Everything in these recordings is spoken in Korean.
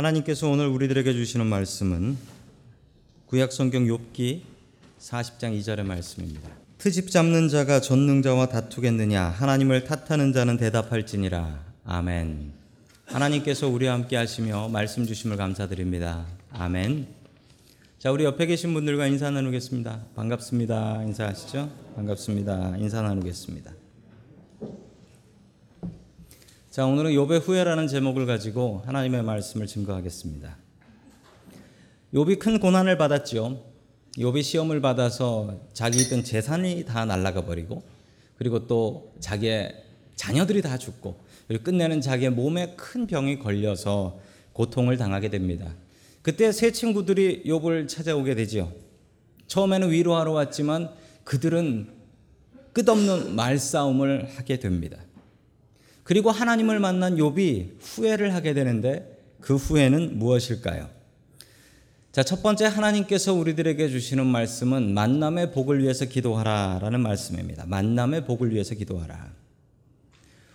하나님께서 오늘 우리들에게 주시는 말씀은 구약 성경 욥기 40장 2절의 말씀입니다. 트집 잡는 자가 전능자와 다투겠느냐 하나님을 탓하는 자는 대답할지니라. 아멘. 하나님께서 우리와 함께 하시며 말씀 주심을 감사드립니다. 아멘. 자, 우리 옆에 계신 분들과 인사 나누겠습니다. 반갑습니다. 인사하시죠? 반갑습니다. 인사 나누겠습니다. 자, 오늘은 욥의 후회라는 제목을 가지고 하나님의 말씀을 증거하겠습니다. 욥이 큰 고난을 받았죠. 욥이 시험을 받아서 자기 있던 재산이 다 날아가 버리고 그리고 또 자기의 자녀들이 다 죽고 그리고 끝내는 자기의 몸에 큰 병이 걸려서 고통을 당하게 됩니다. 그때 세 친구들이 욥을 찾아오게 되죠. 처음에는 위로하러 왔지만 그들은 끝없는 말싸움을 하게 됩니다. 그리고 하나님을 만난 욥이 후회를 하게 되는데 그 후회는 무엇일까요? 자, 첫 번째 하나님께서 우리들에게 주시는 말씀은 만남의 복을 위해서 기도하라라는 말씀입니다. 만남의 복을 위해서 기도하라.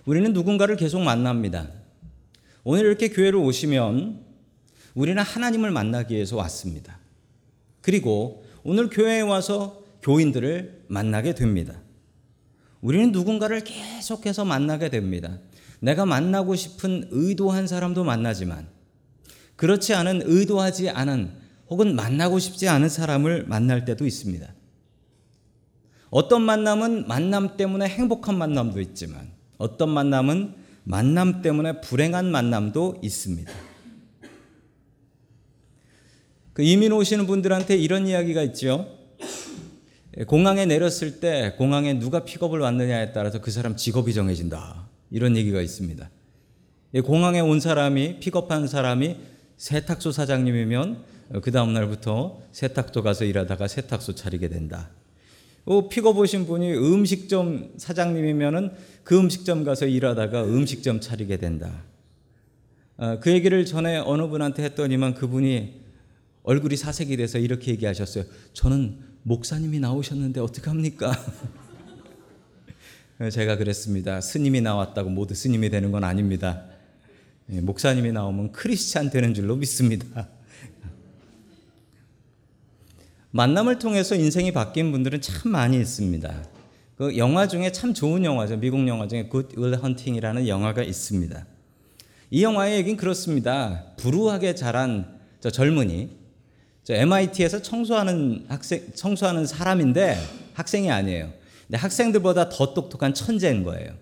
우리는 누군가를 계속 만납니다. 오늘 이렇게 교회를 오시면 우리는 하나님을 만나기 위해서 왔습니다. 그리고 오늘 교회에 와서 교인들을 만나게 됩니다. 우리는 누군가를 계속해서 만나게 됩니다. 내가 만나고 싶은 의도한 사람도 만나지만 그렇지 않은 의도하지 않은 혹은 만나고 싶지 않은 사람을 만날 때도 있습니다. 어떤 만남은 만남 때문에 행복한 만남도 있지만 어떤 만남은 만남 때문에 불행한 만남도 있습니다. 그 이민 오시는 분들한테 이런 이야기가 있죠. 공항에 내렸을 때 공항에 누가 픽업을 왔느냐에 따라서 그 사람 직업이 정해진다. 이런 얘기가 있습니다. 공항에 온 사람이 픽업한 사람이 세탁소 사장님이면 그 다음 날부터 세탁소 가서 일하다가 세탁소 차리게 된다. 픽업 오신 분이 음식점 사장님이면은 그 음식점 가서 일하다가 음식점 차리게 된다. 그 얘기를 전에 어느 분한테 했더니만 그분이 얼굴이 사색이 돼서 이렇게 얘기하셨어요. 저는 목사님이 나오셨는데 어떡합니까? 제가 그랬습니다. 스님이 나왔다고 모두 스님이 되는 건 아닙니다. 예, 목사님이 나오면 크리스찬 되는 줄로 믿습니다. 만남을 통해서 인생이 바뀐 분들은 참 많이 있습니다. 그 영화 중에 참 좋은 영화죠. 미국 영화 중에 굿윌 헌팅이라는 영화가 있습니다. 이 영화의 얘기는 그렇습니다. 불우하게 자란 저 젊은이, 저 MIT에서 청소하는 학생, 청소하는 사람인데 학생이 아니에요. 근데 학생들보다 더 똑똑한 천재인 거예요.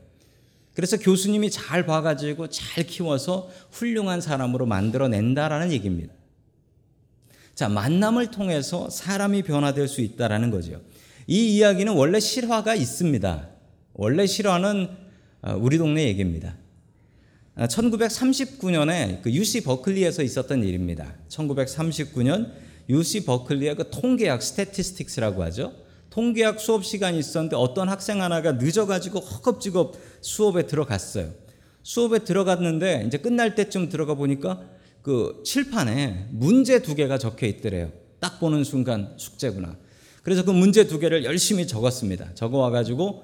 그래서 교수님이 잘 봐가지고 잘 키워서 훌륭한 사람으로 만들어낸다라는 얘기입니다. 자, 만남을 통해서 사람이 변화될 수 있다라는 거죠. 이 이야기는 원래 실화가 있습니다. 원래 실화는 어, 우리 동네 얘기입니다. 1939년에 아, 그 UC 버클리에서 있었던 일입니다. 1939년 UC 버클리의 그 통계학 statistics라고 하죠. 통계학 수업 시간이 있었는데 어떤 학생 하나가 늦어가지고 허겁지겁 수업에 들어갔어요. 수업에 들어갔는데 이제 끝날 때쯤 들어가 보니까 그 칠판에 문제 두 개가 적혀 있더래요. 딱 보는 순간 숙제구나. 그래서 그 문제 두 개를 열심히 적었습니다. 적어 와가지고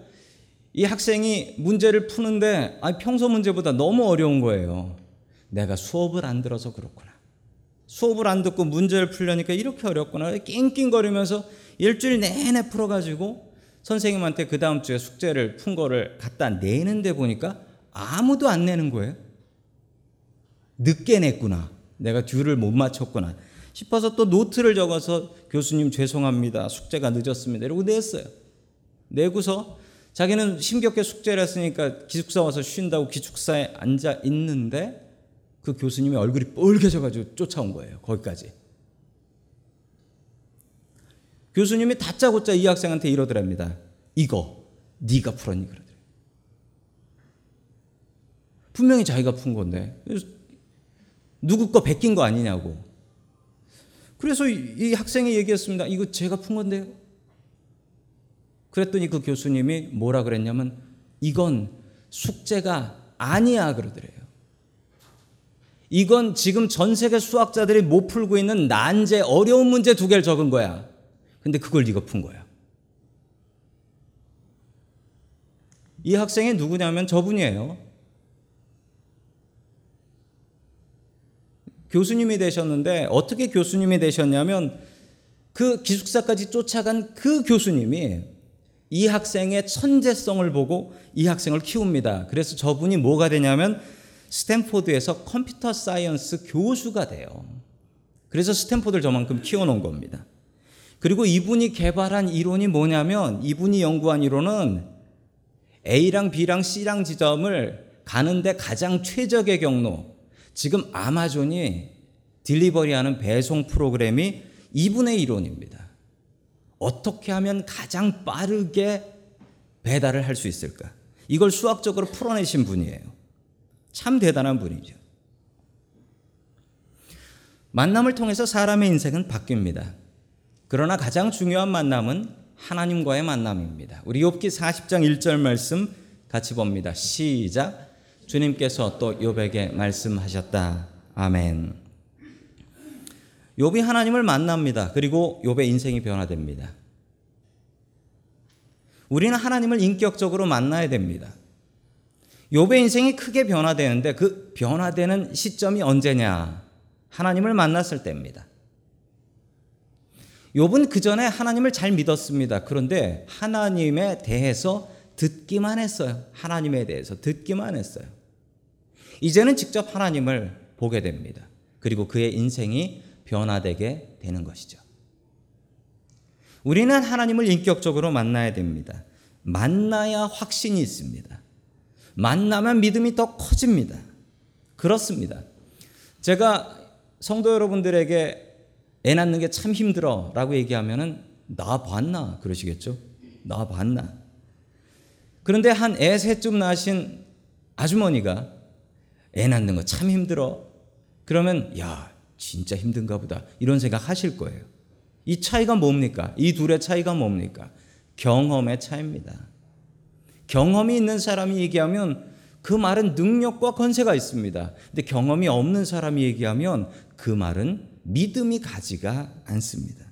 이 학생이 문제를 푸는데 아 평소 문제보다 너무 어려운 거예요. 내가 수업을 안 들어서 그렇구나. 수업을 안 듣고 문제를 풀려니까 이렇게 어렵구나. 낑낑거리면서 일주일 내내 풀어가지고 선생님한테 그 다음 주에 숙제를 푼 거를 갖다 내는데 보니까 아무도 안 내는 거예요. 늦게 냈구나. 내가 듀를 못 맞췄구나. 싶어서 또 노트를 적어서 교수님 죄송합니다. 숙제가 늦었습니다. 이러고 냈어요. 내고서 자기는 심겹게 숙제를 했으니까 기숙사 와서 쉰다고 기숙사에 앉아 있는데 그 교수님의 얼굴이 빨개져가지고 쫓아온 거예요. 거기까지. 교수님이 다짜고짜 이 학생한테 이러더랍니다. 이거 네가 풀었니 그러더래. 분명히 자기가 푼 건데 누구 거 베낀 거 아니냐고. 그래서 이 학생이 얘기했습니다. 이거 제가 푼 건데요. 그랬더니 그 교수님이 뭐라 그랬냐면 이건 숙제가 아니야 그러더래요. 이건 지금 전 세계 수학자들이 못 풀고 있는 난제 어려운 문제 두 개를 적은 거야. 근데 그걸 네가 푼 거야. 이 학생이 누구냐면 저분이에요. 교수님이 되셨는데 어떻게 교수님이 되셨냐면 그 기숙사까지 쫓아간 그 교수님이 이 학생의 천재성을 보고 이 학생을 키웁니다. 그래서 저분이 뭐가 되냐면 스탠포드에서 computer science 교수가 돼요. 그래서 스탠포드를 저만큼 키워놓은 겁니다. 그리고 이분이 개발한 이론이 뭐냐면 이분이 연구한 이론은 A랑 B랑 C랑 지점을 가는데 가장 최적의 경로. 지금 아마존이 딜리버리하는 배송 프로그램이 이분의 이론입니다. 어떻게 하면 가장 빠르게 배달을 할 수 있을까? 이걸 수학적으로 풀어내신 분이에요. 참 대단한 분이죠. 만남을 통해서 사람의 인생은 바뀝니다. 그러나 가장 중요한 만남은 하나님과의 만남입니다. 우리 욥기 40장 1절 말씀 같이 봅니다. 시작. 주님께서 또 욥에게 말씀하셨다. 아멘. 욥이 하나님을 만납니다. 그리고 욥의 인생이 변화됩니다. 우리는 하나님을 인격적으로 만나야 됩니다. 욥의 인생이 크게 변화되는데 그 변화되는 시점이 언제냐? 하나님을 만났을 때입니다. 욥은 그 전에 하나님을 잘 믿었습니다. 그런데 하나님에 대해서 듣기만 했어요. 하나님에 대해서 듣기만 했어요. 이제는 직접 하나님을 보게 됩니다. 그리고 그의 인생이 변화되게 되는 것이죠. 우리는 하나님을 인격적으로 만나야 됩니다. 만나야 확신이 있습니다. 만나면 믿음이 더 커집니다. 그렇습니다. 제가 성도 여러분들에게 애 낳는 게 참 힘들어 라고 얘기하면은 나 봤나 그러시겠죠? 나 봤나? 그런데 한 애 셋쯤 낳으신 아주머니가 애 낳는 거 참 힘들어. 그러면 야 진짜 힘든가 보다 이런 생각 하실 거예요. 이 차이가 뭡니까? 이 둘의 차이가 뭡니까? 경험의 차이입니다. 경험이 있는 사람이 얘기하면 그 말은 능력과 권세가 있습니다. 근데 경험이 없는 사람이 얘기하면 그 말은 믿음이 가지가 않습니다.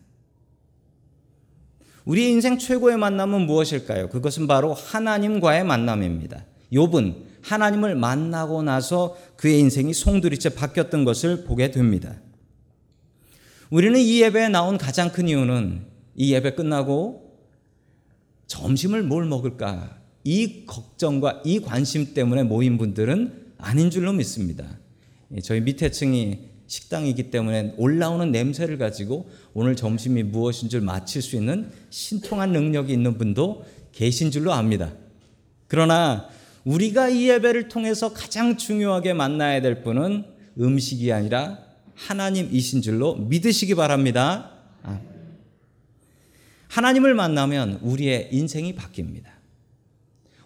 우리 인생 최고의 만남은 무엇일까요? 그것은 바로 하나님과의 만남입니다. 욥은 하나님을 만나고 나서 그의 인생이 송두리째 바뀌었던 것을 보게 됩니다. 우리는 이 예배에 나온 가장 큰 이유는 이 예배 끝나고 점심을 뭘 먹을까? 이 걱정과 이 관심 때문에 모인 분들은 아닌 줄로 믿습니다. 예, 저희 밑에 층이 식당이기 때문에 올라오는 냄새를 가지고 오늘 점심이 무엇인 줄 맞힐 수 있는 신통한 능력이 있는 분도 계신 줄로 압니다. 그러나 우리가 이 예배를 통해서 가장 중요하게 만나야 될 분은 음식이 아니라 하나님이신 줄로 믿으시기 바랍니다. 아. 하나님을 만나면 우리의 인생이 바뀝니다.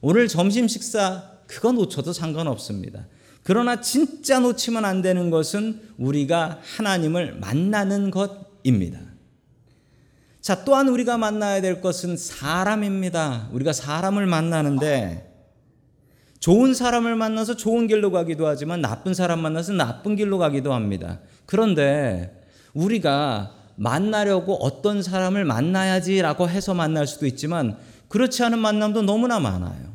오늘 점심 식사 그거 놓쳐도 상관없습니다. 그러나 진짜 놓치면 안 되는 것은 우리가 하나님을 만나는 것입니다. 자, 또한 우리가 만나야 될 것은 사람입니다. 우리가 사람을 만나는데 좋은 사람을 만나서 좋은 길로 가기도 하지만 나쁜 사람 만나서 나쁜 길로 가기도 합니다. 그런데 우리가 만나려고 어떤 사람을 만나야지라고 해서 만날 수도 있지만 그렇지 않은 만남도 너무나 많아요.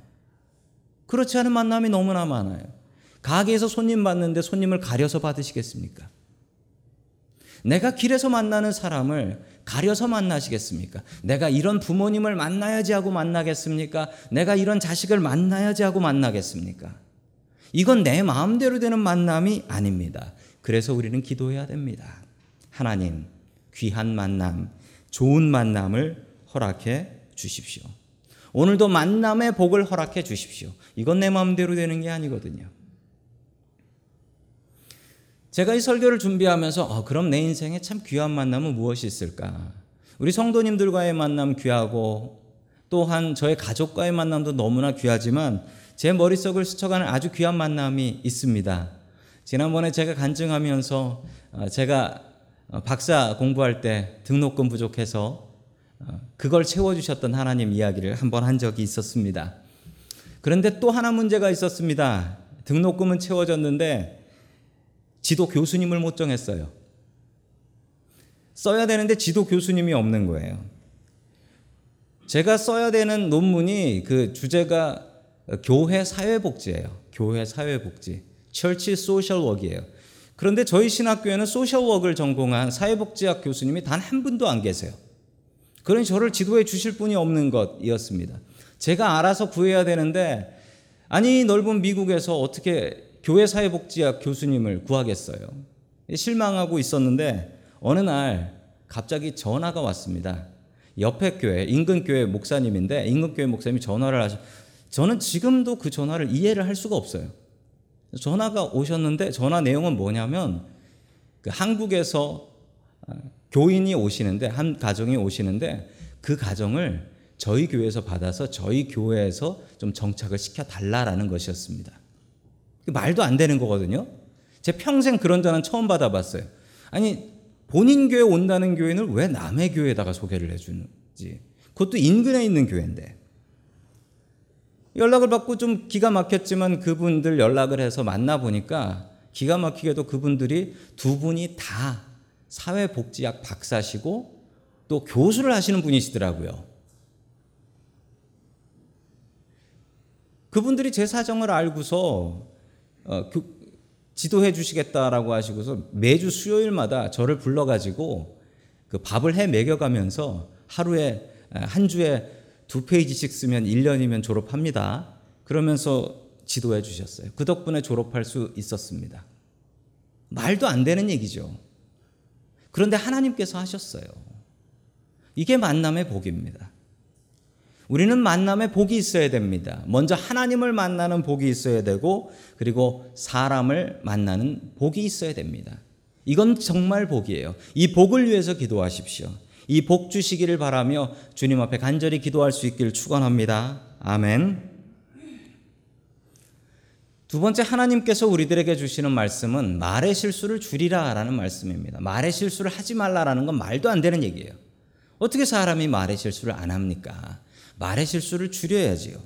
그렇지 않은 만남이 너무나 많아요. 가게에서 손님 받는데 손님을 가려서 받으시겠습니까? 내가 길에서 만나는 사람을 가려서 만나시겠습니까? 내가 이런 부모님을 만나야지 하고 만나겠습니까? 내가 이런 자식을 만나야지 하고 만나겠습니까? 이건 내 마음대로 되는 만남이 아닙니다. 그래서 우리는 기도해야 됩니다. 하나님, 귀한 만남, 좋은 만남을 허락해 주십시오. 오늘도 만남의 복을 허락해 주십시오. 이건 내 마음대로 되는 게 아니거든요. 제가 이 설교를 준비하면서 어, 그럼 내 인생에 참 귀한 만남은 무엇이 있을까? 우리 성도님들과의 만남 귀하고 또한 저의 가족과의 만남도 너무나 귀하지만 제 머릿속을 스쳐가는 아주 귀한 만남이 있습니다. 지난번에 제가 간증하면서 어, 제가 어, 박사 공부할 때 등록금 부족해서 어, 그걸 채워주셨던 하나님 이야기를 한번 한 적이 있었습니다. 그런데 또 하나 문제가 있었습니다. 등록금은 채워졌는데 지도 교수님을 못 정했어요. 써야 되는데 지도 교수님이 없는 거예요. 제가 써야 되는 논문이 그 주제가 교회 사회복지예요. 교회 사회복지. church social work이에요. 그런데 저희 신학교에는 social work를 전공한 사회복지학 교수님이 단 한 분도 안 계세요. 그러니 저를 지도해 주실 분이 없는 것이었습니다. 제가 알아서 구해야 되는데 아니 넓은 미국에서 어떻게 교회 사회복지학 교수님을 구하겠어요. 실망하고 있었는데 어느 날 갑자기 전화가 왔습니다. 옆에 교회 인근 교회 목사님인데 인근 교회 목사님이 전화를 하셔. 저는 지금도 그 전화를 이해를 할 수가 없어요. 전화가 오셨는데 전화 내용은 뭐냐면 그 한국에서 교인이 오시는데 한 가정이 오시는데 그 가정을 저희 교회에서 받아서 저희 교회에서 좀 정착을 시켜 달라라는 것이었습니다. 말도 안 되는 거거든요. 제 평생 그런 전화 처음 받아봤어요. 아니 본인 교회 온다는 교회는 왜 남의 교회에다가 소개를 해주는지 그것도 인근에 있는 교회인데 연락을 받고 좀 기가 막혔지만 그분들 연락을 해서 만나 보니까 기가 막히게도 그분들이 두 분이 다 사회복지학 박사시고 또 교수를 하시는 분이시더라고요. 그분들이 제 사정을 알고서 어, 그, 지도해 주시겠다라고 하시고서 매주 수요일마다 저를 불러가지고 그 밥을 해 먹여가면서 하루에 한 주에 두 페이지씩 쓰면 1년이면 졸업합니다. 그러면서 지도해 주셨어요. 그 덕분에 졸업할 수 있었습니다. 말도 안 되는 얘기죠. 그런데 하나님께서 하셨어요. 이게 만남의 복입니다. 우리는 만남에 복이 있어야 됩니다. 먼저 하나님을 만나는 복이 있어야 되고, 그리고 사람을 만나는 복이 있어야 됩니다. 이건 정말 복이에요. 이 복을 위해서 기도하십시오. 이 복 주시기를 바라며 주님 앞에 간절히 기도할 수 있기를 축원합니다. 아멘. 두 번째 하나님께서 우리들에게 주시는 말씀은 말의 실수를 줄이라라는 말씀입니다. 말의 실수를 하지 말라라는 건 말도 안 되는 얘기예요. 어떻게 사람이 말의 실수를 안 합니까? 말의 실수를 줄여야지요.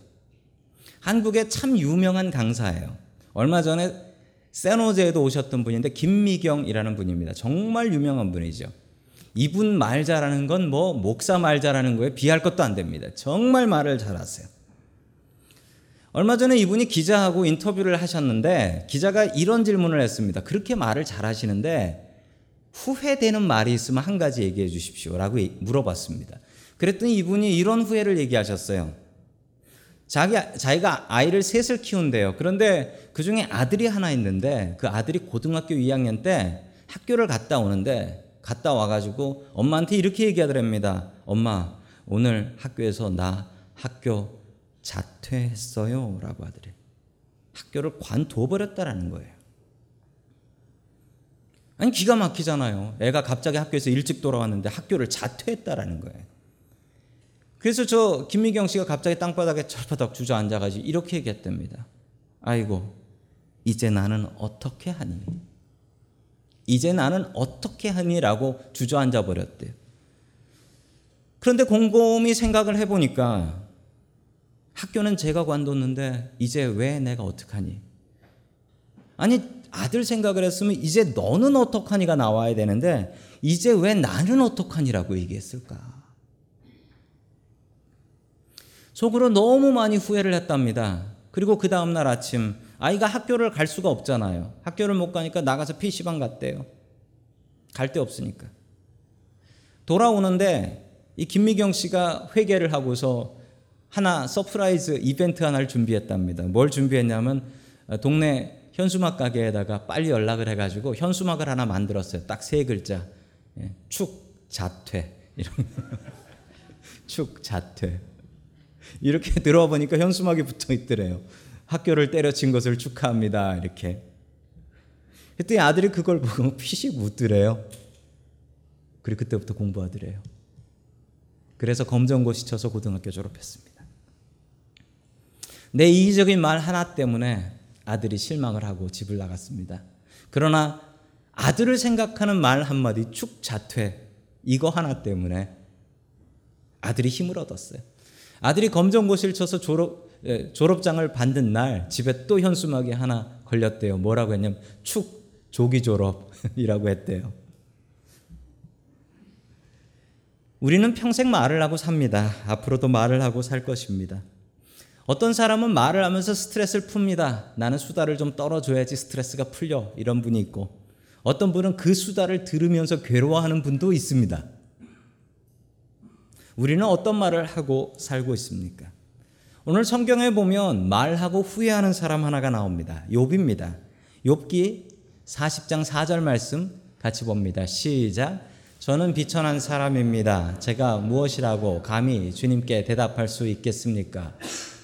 한국의 참 유명한 강사예요. 얼마 전에 세노제에도 오셨던 분인데 김미경이라는 분입니다. 정말 유명한 분이죠. 이분 말 잘하는 건 뭐 목사 말 잘하는 거에 비할 것도 안 됩니다. 정말 말을 잘하세요. 얼마 전에 이분이 기자하고 인터뷰를 하셨는데 기자가 이런 질문을 했습니다. 그렇게 말을 잘 하시는데 후회되는 말이 있으면 한 가지 얘기해 주십시오 라고 물어봤습니다. 그랬더니 이분이 이런 후회를 얘기하셨어요. 자기, 자기가 아이를 셋을 키운대요. 그런데 그 중에 아들이 하나 있는데 그 아들이 고등학교 2학년 때 학교를 갔다 오는데 갔다 와가지고 엄마한테 이렇게 얘기하더랍니다. 엄마, 오늘 학교에서 나 학교 자퇴했어요. 라고 하더래. 학교를 관둬버렸다라는 거예요. 아니, 기가 막히잖아요. 애가 갑자기 학교에서 일찍 돌아왔는데 학교를 자퇴했다라는 거예요. 그래서 저 김미경 씨가 갑자기 땅바닥에 철바닥 주저앉아가지고 이렇게 얘기했답니다. 아이고, 이제 나는 어떻게 하니? 이제 나는 어떻게 하니 라고 주저앉아 버렸대요. 그런데 곰곰이 생각을 해보니까 학교는 제가 관뒀는데 이제 왜 내가 어떡하니? 아니 아들 생각을 했으면 이제 너는 어떡하니가 나와야 되는데 이제 왜 나는 어떡하니라고 얘기했을까? 속으로 너무 많이 후회를 했답니다. 그리고 그 다음 날 아침 아이가 학교를 갈 수가 없잖아요. 학교를 못 가니까 나가서 PC방 갔대요. 갈 데 없으니까. 돌아오는데 이 김미경 씨가 회개를 하고서 하나 surprise 이벤트 하나를 준비했답니다. 뭘 준비했냐면 동네 현수막 가게에다가 빨리 연락을 해가지고 현수막을 하나 만들었어요. 딱 세 글자. 예, 축 자퇴 이런 축 자퇴. 이렇게 들어보니까 현수막이 붙어 있더래요. 학교를 때려친 것을 축하합니다. 이렇게. 그랬더니 아들이 그걸 보고 피식 웃더래요. 그리고 그때부터 공부하더래요. 그래서 검정고시 쳐서 고등학교 졸업했습니다. 내 이기적인 말 하나 때문에 아들이 실망을 하고 집을 나갔습니다. 그러나 아들을 생각하는 말 한마디 축자퇴 이거 하나 때문에 아들이 힘을 얻었어요. 아들이 검정고시를 쳐서 졸업, 예, 졸업장을 받는 날 집에 또 현수막이 하나 걸렸대요. 뭐라고 했냐면 축 조기 졸업이라고 했대요. 우리는 평생 말을 하고 삽니다. 앞으로도 말을 하고 살 것입니다. 어떤 사람은 말을 하면서 스트레스를 풉니다. 나는 수다를 좀 떨어줘야지 스트레스가 풀려. 이런 분이 있고. 어떤 분은 그 수다를 들으면서 괴로워하는 분도 있습니다. 우리는 어떤 말을 하고 살고 있습니까? 오늘 성경에 보면 말하고 후회하는 사람 하나가 나옵니다. 욥입니다. 욥기 40장 4절 말씀 같이 봅니다. 시작. 저는 비천한 사람입니다. 제가 무엇이라고 감히 주님께 대답할 수 있겠습니까?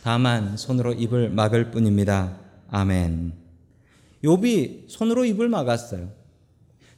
다만 손으로 입을 막을 뿐입니다. 아멘. 욥이 손으로 입을 막았어요.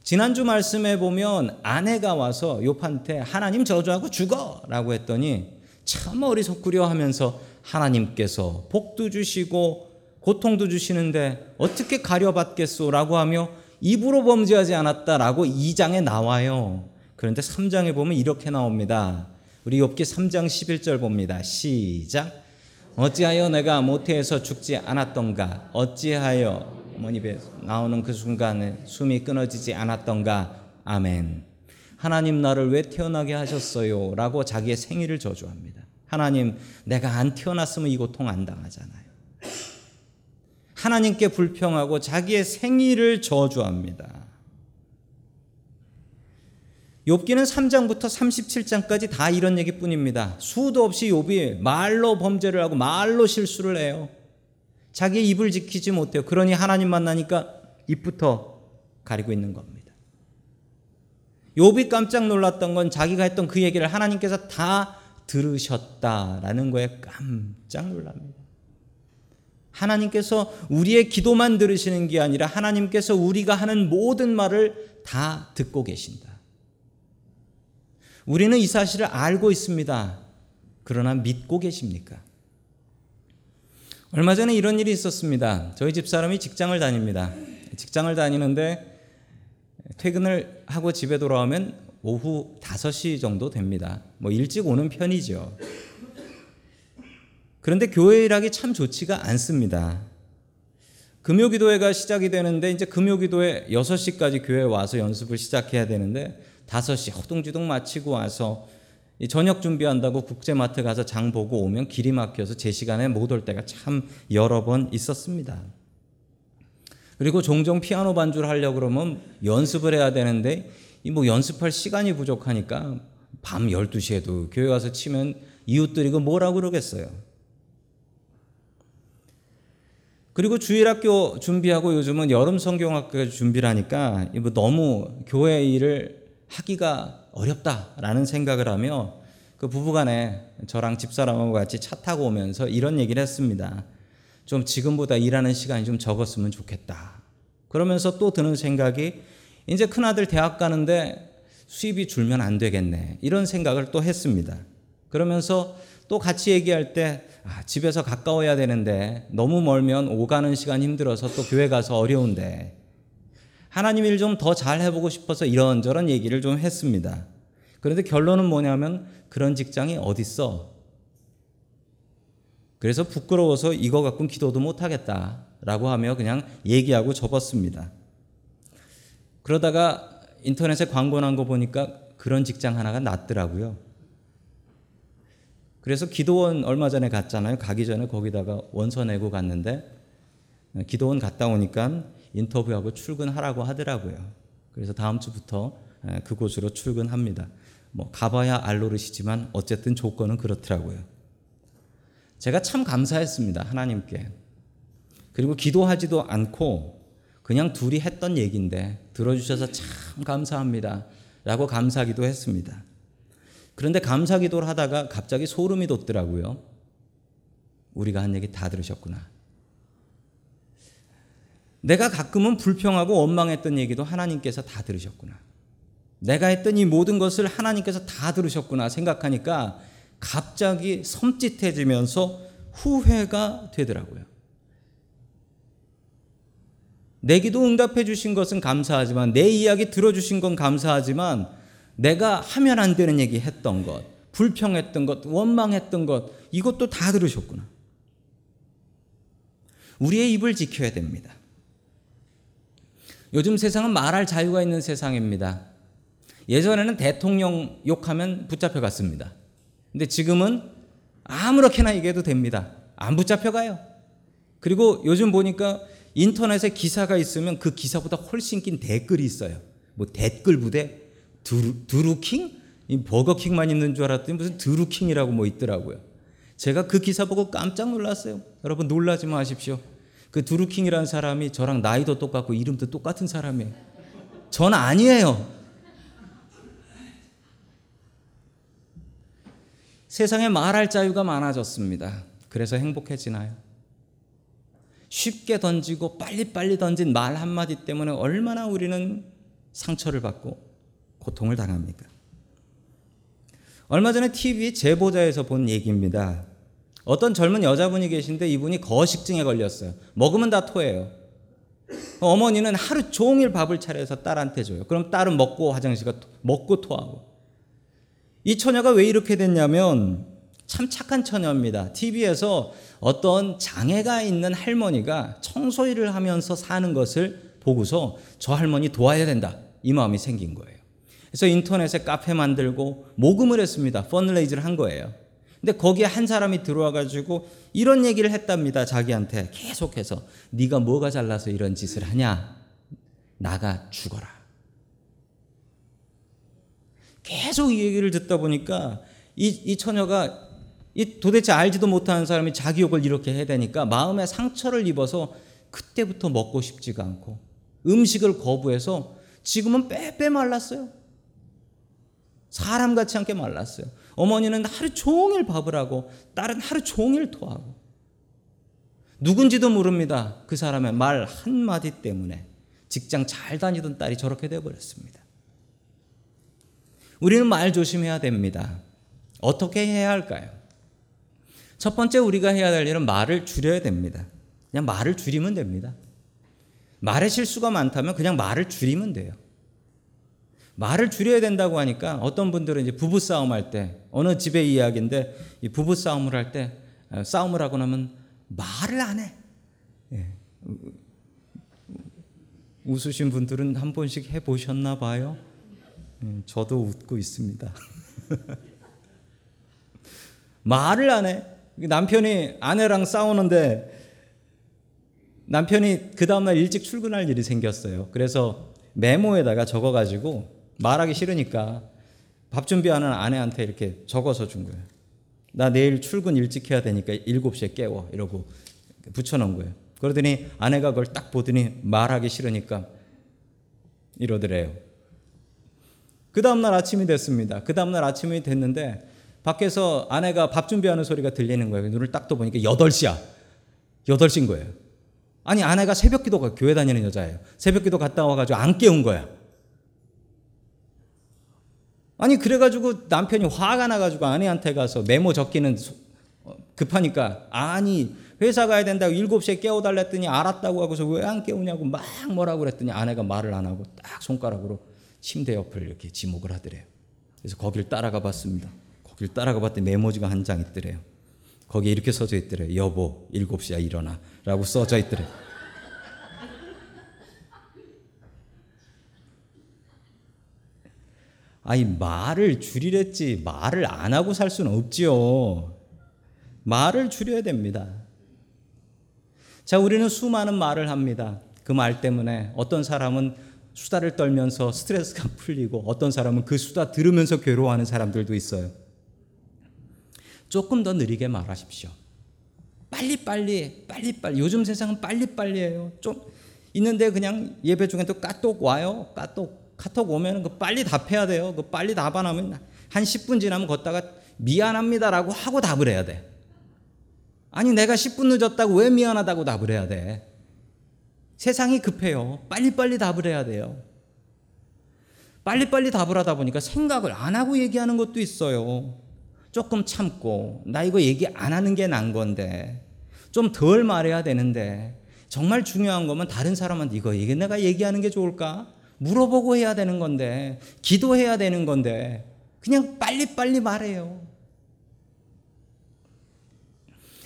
지난주 말씀에 보면 아내가 와서 욥한테 하나님 저주하고 죽어라고 했더니 참 어리석구려 하면서 하나님께서 복도 주시고 고통도 주시는데 어떻게 가려받겠소라고 하며 입으로 범죄하지 않았다라고 2장에 나와요. 그런데 3장에 보면 이렇게 나옵니다. 우리 욥기 3장 11절 봅니다. 시작. 어찌하여 내가 모태에서 죽지 않았던가? 어찌하여 어머니 입에 나오는 그 순간에 숨이 끊어지지 않았던가? 아멘. 하나님 나를 왜 태어나게 하셨어요? 라고 자기의 생일을 저주합니다. 하나님, 내가 안 태어났으면 이 고통 안 당하잖아요. 하나님께 불평하고 자기의 생일을 저주합니다. 욥기는 3장부터 37장까지 다 이런 얘기뿐입니다. 수도 없이 욥이 말로 범죄를 하고 말로 실수를 해요. 자기의 입을 지키지 못해요. 그러니 하나님 만나니까 입부터 가리고 있는 겁니다. 욥이 깜짝 놀랐던 건 자기가 했던 그 얘기를 하나님께서 다 들으셨다라는 거에 깜짝 놀랍니다. 하나님께서 우리의 기도만 들으시는 게 아니라 하나님께서 우리가 하는 모든 말을 다 듣고 계신다. 우리는 이 사실을 알고 있습니다. 그러나 믿고 계십니까? 얼마 전에 이런 일이 있었습니다. 저희 집 사람이 직장을 다닙니다. 직장을 다니는데 퇴근을 하고 집에 돌아오면 오후 5시 정도 됩니다. 뭐 일찍 오는 편이죠. 그런데 교회 일하기 참 좋지가 않습니다. 금요 기도회가 시작이 되는데 이제 금요 기도회 6시까지 교회에 와서 연습을 시작해야 되는데 5시 허둥지둥 마치고 와서 저녁 준비한다고 국제마트 가서 장 보고 오면 길이 막혀서 제 시간에 못 올 때가 참 여러 번 있었습니다. 그리고 종종 피아노 반주를 하려고 그러면 연습을 해야 되는데 뭐 연습할 시간이 부족하니까 밤 12시에도 교회 와서 치면 이웃들이 그 뭐라고 그러겠어요. 그리고 주일학교 준비하고 요즘은 여름 성경학교 준비를 하니까 뭐 너무 교회 일을 하기가 어렵다라는 생각을 하며 그 부부간에 저랑 집사람하고 같이 차 타고 오면서 이런 얘기를 했습니다. 좀 지금보다 일하는 시간이 좀 적었으면 좋겠다. 그러면서 또 드는 생각이 이제 큰아들 대학 가는데 수입이 줄면 안 되겠네. 이런 생각을 또 했습니다. 그러면서 또 같이 얘기할 때 아, 집에서 가까워야 되는데 너무 멀면 오가는 시간 힘들어서 또 교회 가서 어려운데 하나님 일 좀 더 잘 해보고 싶어서 이런저런 얘기를 좀 했습니다. 그런데 결론은 뭐냐면 그런 직장이 어딨어? 그래서 부끄러워서 이거 갖고 기도도 못하겠다라고 하며 그냥 얘기하고 접었습니다. 그러다가 인터넷에 광고 난 거 보니까 그런 직장 하나가 낫더라고요. 그래서 기도원 얼마 전에 갔잖아요. 가기 전에 거기다가 원서 내고 갔는데 기도원 갔다 오니까 인터뷰하고 출근하라고 하더라고요. 그래서 다음 주부터 그곳으로 출근합니다. 뭐 가봐야 알 노릇이지만 어쨌든 조건은 그렇더라고요. 제가 참 감사했습니다. 하나님께. 그리고 기도하지도 않고 그냥 둘이 했던 얘기인데 들어주셔서 참 감사합니다. 라고 감사기도 했습니다. 그런데 감사기도를 하다가 갑자기 소름이 돋더라고요. 우리가 한 얘기 다 들으셨구나. 내가 가끔은 불평하고 원망했던 얘기도 하나님께서 다 들으셨구나. 내가 했던 이 모든 것을 하나님께서 다 들으셨구나 생각하니까 갑자기 섬찟해지면서 후회가 되더라고요. 내 기도 응답해 주신 것은 감사하지만 내 이야기 들어 주신 건 감사하지만 내가 하면 안 되는 얘기 했던 것, 불평했던 것, 원망했던 것 이것도 다 들으셨구나. 우리의 입을 지켜야 됩니다. 요즘 세상은 말할 자유가 있는 세상입니다. 예전에는 대통령 욕하면 붙잡혀 갔습니다. 근데 지금은 아무렇게나 얘기해도 됩니다. 안 붙잡혀 가요. 그리고 요즘 보니까 인터넷에 기사가 있으면 그 기사보다 훨씬 긴 댓글이 있어요. 뭐 댓글 부대 두루, 두루킹? 이 버거킹만 있는 줄 알았더니 무슨 드루킹이라고 뭐 있더라고요. 제가 그 기사 보고 깜짝 놀랐어요. 여러분 놀라지 마십시오. 그 두루킹이라는 사람이 저랑 나이도 똑같고 이름도 똑같은 사람이에요. 전 아니에요. 세상에 말할 자유가 많아졌습니다. 그래서 행복해지나요? 쉽게 던지고 빨리빨리 던진 말 한마디 때문에 얼마나 우리는 상처를 받고 고통을 당합니까? 얼마 전에 TV 제보자에서 본 얘기입니다. 어떤 젊은 여자분이 계신데 이분이 거식증에 걸렸어요. 먹으면 다 토해요. 어머니는 하루 종일 밥을 차려서 딸한테 줘요. 그럼 딸은 먹고 화장실 가 먹고 토하고. 이 처녀가 왜 이렇게 됐냐면 참 착한 처녀입니다. TV에서 어떤 장애가 있는 할머니가 청소 일을 하면서 사는 것을 보고서 저 할머니 도와야 된다. 이 마음이 생긴 거예요. 그래서 인터넷에 카페 만들고 모금을 했습니다. 펀드레이즈를 한 거예요. 근데 거기에 한 사람이 들어와 가지고 이런 얘기를 했답니다. 자기한테 계속해서 네가 뭐가 잘나서 이런 짓을 하냐? 나가 죽어라. 계속 이 얘기를 듣다 보니까 이, 이 처녀가 이 도대체 알지도 못하는 사람이 자기 욕을 이렇게 해야 되니까 마음에 상처를 입어서 그때부터 먹고 싶지가 않고 음식을 거부해서 지금은 빼빼 말랐어요. 사람 같지 않게 말랐어요. 어머니는 하루 종일 밥을 하고 딸은 하루 종일 토하고 누군지도 모릅니다. 그 사람의 말 한마디 때문에 직장 잘 다니던 딸이 저렇게 돼버렸습니다. 우리는 말 조심해야 됩니다. 어떻게 해야 할까요? 첫 번째 우리가 해야 될 일은 말을 줄여야 됩니다. 그냥 말을 줄이면 됩니다. 말의 실수가 많다면 그냥 말을 줄이면 돼요. 말을 줄여야 된다고 하니까 어떤 분들은 이제 부부 싸움 할 때 어느 집의 이야기인데 이 부부 싸움을 할 때 싸움을 하고 나면 말을 안 해. 예. 웃으신 분들은 한 번씩 해 보셨나 봐요. 예, 저도 웃고 있습니다. 말을 안 해. 남편이 아내랑 싸우는데 남편이 그 다음날 일찍 출근할 일이 생겼어요. 그래서 메모에다가 적어가지고 말하기 싫으니까 밥 준비하는 아내한테 이렇게 적어서 준 거예요. 나 내일 출근 일찍 해야 되니까 7시에 깨워. 이러고 붙여놓은 거예요. 그러더니 아내가 그걸 딱 보더니 말하기 싫으니까 이러더래요. 그 다음날 아침이 됐습니다. 그 다음날 아침이 됐는데 밖에서 아내가 밥 준비하는 소리가 들리는 거예요. 눈을 딱 떠보니까 8시야. 8시인 거예요. 아니, 아내가 새벽 기도가 교회 다니는 여자예요. 새벽 기도 갔다 와가지고 안 깨운 거야. 아니, 그래가지고 남편이 화가 나가지고 아내한테 가서 메모 적기는 어, 급하니까, 아니, 회사 가야 된다고 7시에 깨워달라 했더니 알았다고 하고서 왜 안 깨우냐고 막 뭐라고 그랬더니 아내가 말을 안 하고 딱 손가락으로 침대 옆을 이렇게 지목을 하더래요. 그래서 거길 따라가 봤습니다. 거길 따라가 봤더니 메모지가 한 장 있더래요. 거기에 이렇게 써져 있더래요. 여보, 7시야 일어나. 라고 써져 있더래요. 아니, 말을 줄이랬지. 말을 안 하고 살 수는 없지요. 말을 줄여야 됩니다. 자, 우리는 수많은 말을 합니다. 그 말 때문에 어떤 사람은 수다를 떨면서 스트레스가 풀리고 어떤 사람은 그 수다 들으면서 괴로워하는 사람들도 있어요. 조금 더 느리게 말하십시오. 빨리빨리, 빨리빨리. 요즘 세상은 빨리빨리예요. 좀 있는데 그냥 예배 중에 또 까똑 와요. 까똑, 카톡 오면 그 빨리 답해야 돼요. 그 빨리 답 안 하면 한 10분 지나면 걷다가 미안합니다라고 하고 답을 해야 돼. 아니, 내가 10분 늦었다고 왜 미안하다고 답을 해야 돼? 세상이 급해요. 빨리빨리 답을 해야 돼요. 빨리빨리 답을 하다 보니까 생각을 안 하고 얘기하는 것도 있어요. 조금 참고, 나 이거 얘기 안 하는 게 난 건데, 좀 덜 말해야 되는데, 정말 중요한 거면 다른 사람한테 이거 얘기 내가 얘기하는 게 좋을까? 물어보고 해야 되는 건데, 기도해야 되는 건데, 그냥 빨리빨리 말해요.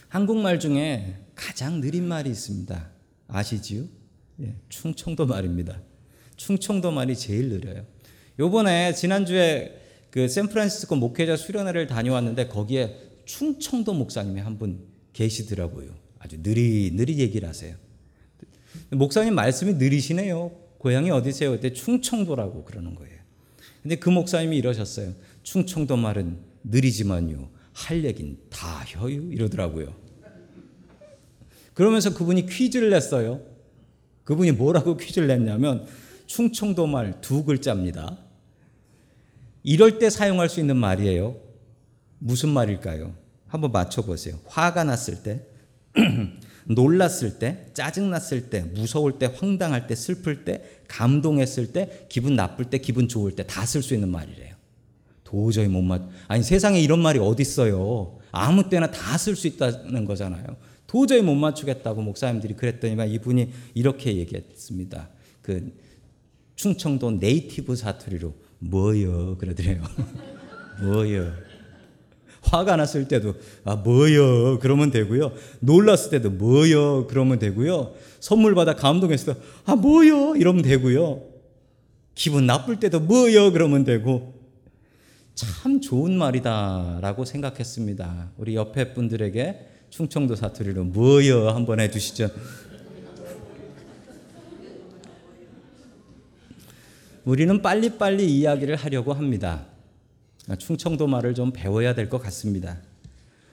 한국말 중에 가장 느린 말이 있습니다. 아시지요? 예, 충청도 말입니다. 충청도 말이 제일 느려요. 요번에 지난주에 그 샌프란시스코 목회자 수련회를 다녀왔는데 거기에 충청도 목사님이 한 분 계시더라고요. 아주 느리 느리 얘기를 하세요. 목사님 말씀이 느리시네요. 고향이 어디세요? 그때 충청도라고 그러는 거예요. 근데 그 목사님이 이러셨어요. 충청도 말은 느리지만요. 할 얘긴 다 해요. 이러더라고요. 그러면서 그분이 퀴즈를 냈어요. 그분이 뭐라고 퀴즈를 냈냐면 충청도 말 두 글자입니다. 이럴 때 사용할 수 있는 말이에요. 무슨 말일까요? 한번 맞춰보세요. 화가 났을 때, 놀랐을 때, 짜증났을 때, 무서울 때, 황당할 때, 슬플 때, 감동했을 때, 기분 나쁠 때, 기분 좋을 때 다 쓸 수 있는 말이래요. 도저히 못 맞. 아니 세상에 이런 말이 어디 있어요? 아무 때나 다 쓸 수 있다는 거잖아요. 도저히 못 맞추겠다고 목사님들이 그랬더니만 이분이 이렇게 얘기했습니다. 그 충청도 네이티브 사투리로 뭐요 그러더래요. 뭐요. 화가 났을 때도 아 뭐요 그러면 되고요. 놀랐을 때도 뭐요 그러면 되고요. 선물 받아 감동했을 때아 뭐요 이러면 되고요. 기분 나쁠 때도 뭐요 그러면 되고 참 좋은 말이다라고 생각했습니다. 우리 옆에 분들에게 충청도 사투리로 뭐요 한번 해주시죠. 우리는 빨리빨리 이야기를 하려고 합니다. 충청도 말을 좀 배워야 될 것 같습니다.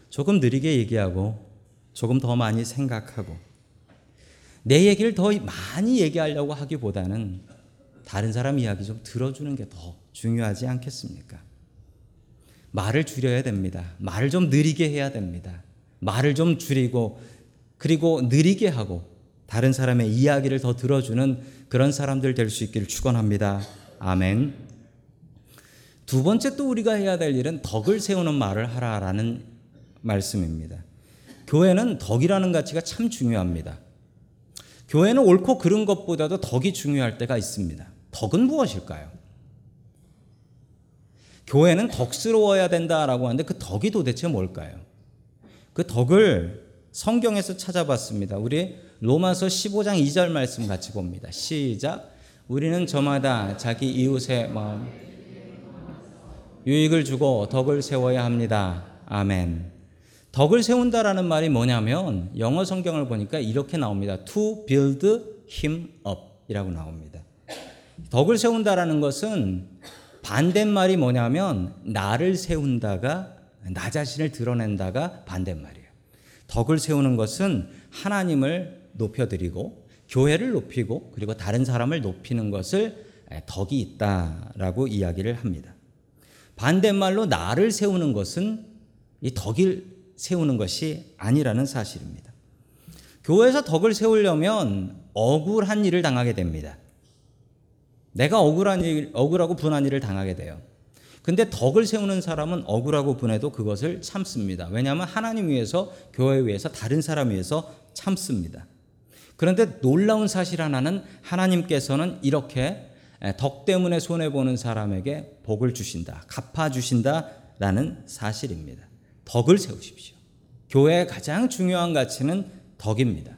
조금 느리게 얘기하고 조금 더 많이 생각하고 내 얘기를 더 많이 얘기하려고 하기보다는 다른 사람 이야기 좀 들어주는 게 더 중요하지 않겠습니까? 말을 줄여야 됩니다. 말을 좀 느리게 해야 됩니다. 말을 좀 줄이고 그리고 느리게 하고 다른 사람의 이야기를 더 들어주는 그런 사람들 될 수 있기를 축원합니다. 아멘. 두 번째 또 우리가 해야 될 일은 덕을 세우는 말을 하라라는 말씀입니다. 교회는 덕이라는 가치가 참 중요합니다. 교회는 옳고 그른 것보다도 덕이 중요할 때가 있습니다. 덕은 무엇일까요? 교회는 덕스러워야 된다라고 하는데 그 덕이 도대체 뭘까요? 그 덕을 성경에서 찾아봤습니다. 우리 로마서 15장 2절 말씀 같이 봅니다. 시작. 우리는 저마다 자기 이웃의 마음 유익을 주고 덕을 세워야 합니다. 아멘. 덕을 세운다라는 말이 뭐냐면 영어 성경을 보니까 이렇게 나옵니다. To build him up 이라고 나옵니다. 덕을 세운다라는 것은 반대말이 뭐냐면 나를 세운다가 나 자신을 드러낸다가 반대말이에요. 덕을 세우는 것은 하나님을 높여드리고 교회를 높이고 그리고 다른 사람을 높이는 것을 덕이 있다라고 이야기를 합니다. 반대말로 나를 세우는 것은 이 덕을 세우는 것이 아니라는 사실입니다. 교회에서 덕을 세우려면 억울한 일을 당하게 됩니다. 내가 억울한 일, 억울하고 분한 일을 당하게 돼요. 근데 덕을 세우는 사람은 억울하고 분해도 그것을 참습니다. 왜냐하면 하나님 위해서, 교회 위해서, 다른 사람 위해서 참습니다. 그런데 놀라운 사실 하나는 하나님께서는 이렇게 덕 때문에 손해 보는 사람에게 복을 주신다, 갚아 주신다라는 사실입니다. 덕을 세우십시오. 교회의 가장 중요한 가치는 덕입니다.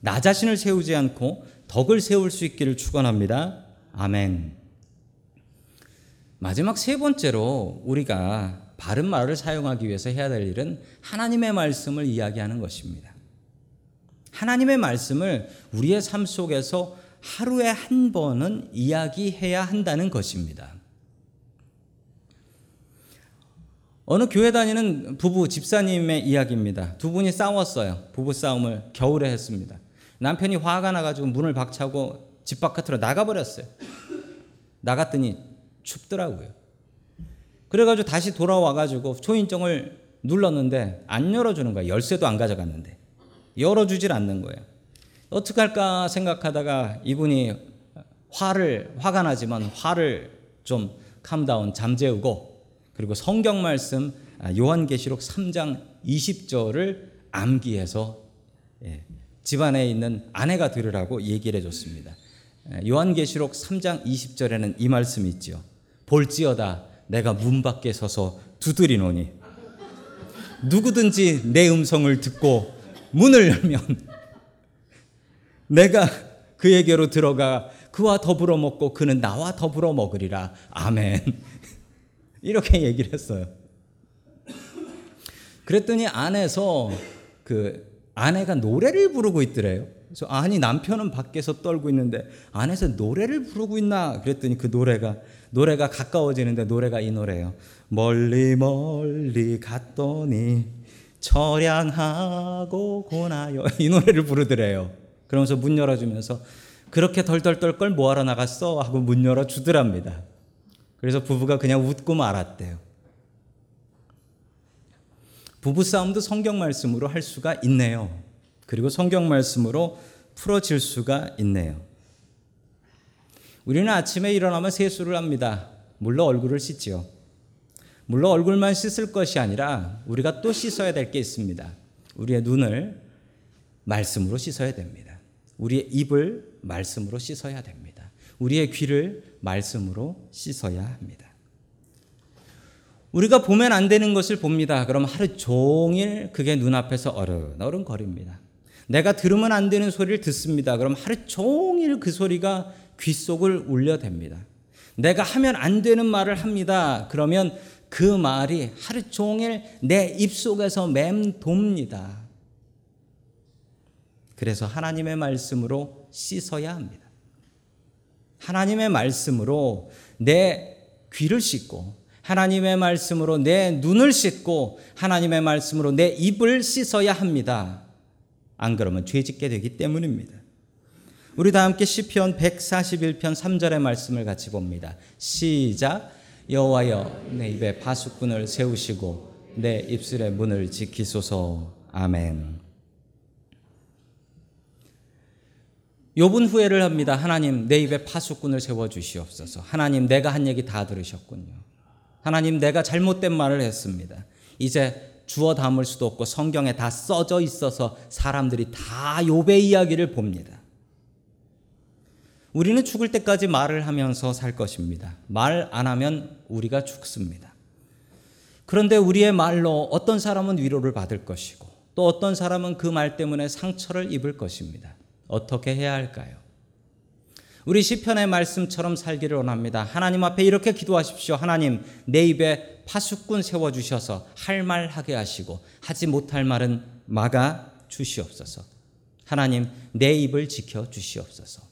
나 자신을 세우지 않고 덕을 세울 수 있기를 축원합니다. 아멘. 마지막 세 번째로 우리가 바른 말을 사용하기 위해서 해야 될 일은 하나님의 말씀을 이야기하는 것입니다. 하나님의 말씀을 우리의 삶 속에서 하루에 한 번은 이야기해야 한다는 것입니다. 어느 교회 다니는 부부 집사님의 이야기입니다. 두 분이 싸웠어요. 부부 싸움을 겨울에 했습니다. 남편이 화가 나가지고 문을 박차고 집 바깥으로 나가버렸어요. 나갔더니 춥더라고요. 그래가지고 다시 돌아와가지고 초인종을 눌렀는데 안 열어주는 거야. 열쇠도 안 가져갔는데. 열어주질 않는 거예요. 어떻게 할까 생각하다가 이분이 화를, 화가 나지만 화를 좀 캄다운 잠재우고 그리고 성경 말씀 아, 요한계시록 3장 20절을 암기해서 예, 집안에 있는 아내가 들으라고 얘기를 해줬습니다. 예, 요한계시록 3장 20절에는 이 말씀이 있죠. 볼지어다 내가 문 밖에 서서 두드리노니 누구든지 내 음성을 듣고 문을 열면 내가 그에게로 들어가 그와 더불어 먹고 그는 나와 더불어 먹으리라. 아멘. 이렇게 얘기를 했어요. 그랬더니 안에서 그 아내가 노래를 부르고 있더래요. 그래서 아니 남편은 밖에서 떨고 있는데 안에서 노래를 부르고 있나 그랬더니 그 노래가 노래가 가까워지는데 노래가 이 노래예요. 멀리 멀리 갔더니 처량하고 고나요 이 노래를 부르더래요. 그러면서 문 열어주면서 그렇게 덜덜덜 걸 뭐하러 나갔어 하고 문 열어 주더랍니다. 그래서 부부가 그냥 웃고 말았대요. 부부 싸움도 성경 말씀으로 할 수가 있네요. 그리고 성경 말씀으로 풀어질 수가 있네요. 우리는 아침에 일어나면 세수를 합니다. 물론 얼굴을 씻지요. 물론 얼굴만 씻을 것이 아니라 우리가 또 씻어야 될 게 있습니다. 우리의 눈을 말씀으로 씻어야 됩니다. 우리의 입을 말씀으로 씻어야 됩니다. 우리의 귀를 말씀으로 씻어야 합니다. 우리가 보면 안 되는 것을 봅니다. 그럼 하루 종일 그게 눈앞에서 어른어른 거립니다. 내가 들으면 안 되는 소리를 듣습니다. 그럼 하루 종일 그 소리가 귓속을 울려댑니다. 내가 하면 안 되는 말을 합니다. 그러면 그 말이 하루 종일 내 입속에서 맴돕니다. 그래서 하나님의 말씀으로 씻어야 합니다. 하나님의 말씀으로 내 귀를 씻고 하나님의 말씀으로 내 눈을 씻고 하나님의 말씀으로 내 입을 씻어야 합니다. 안 그러면 죄 짓게 되기 때문입니다. 우리 다 함께 시편 141편 3절의 말씀을 같이 봅니다. 시작 여호와여 내 입에 파수꾼을 세우시고 내 입술의 문을 지키소서. 아멘. 욥은 후회를 합니다. 하나님 내 입에 파수꾼을 세워 주시옵소서. 하나님 내가 한 얘기 다 들으셨군요. 하나님 내가 잘못된 말을 했습니다. 이제 주워 담을 수도 없고 성경에 다 써져 있어서 사람들이 다 욥의 이야기를 봅니다. 우리는 죽을 때까지 말을 하면서 살 것입니다. 말 안 하면 우리가 죽습니다. 그런데 우리의 말로 어떤 사람은 위로를 받을 것이고 또 어떤 사람은 그 말 때문에 상처를 입을 것입니다. 어떻게 해야 할까요? 우리 시편의 말씀처럼 살기를 원합니다. 하나님 앞에 이렇게 기도하십시오. 하나님 내 입에 파수꾼 세워 주셔서 할 말 하게 하시고 하지 못할 말은 막아 주시옵소서. 하나님 내 입을 지켜 주시옵소서.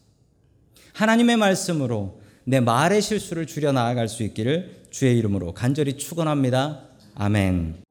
하나님의 말씀으로 내 말의 실수를 줄여 나아갈 수 있기를 주의 이름으로 간절히 축원합니다. 아멘.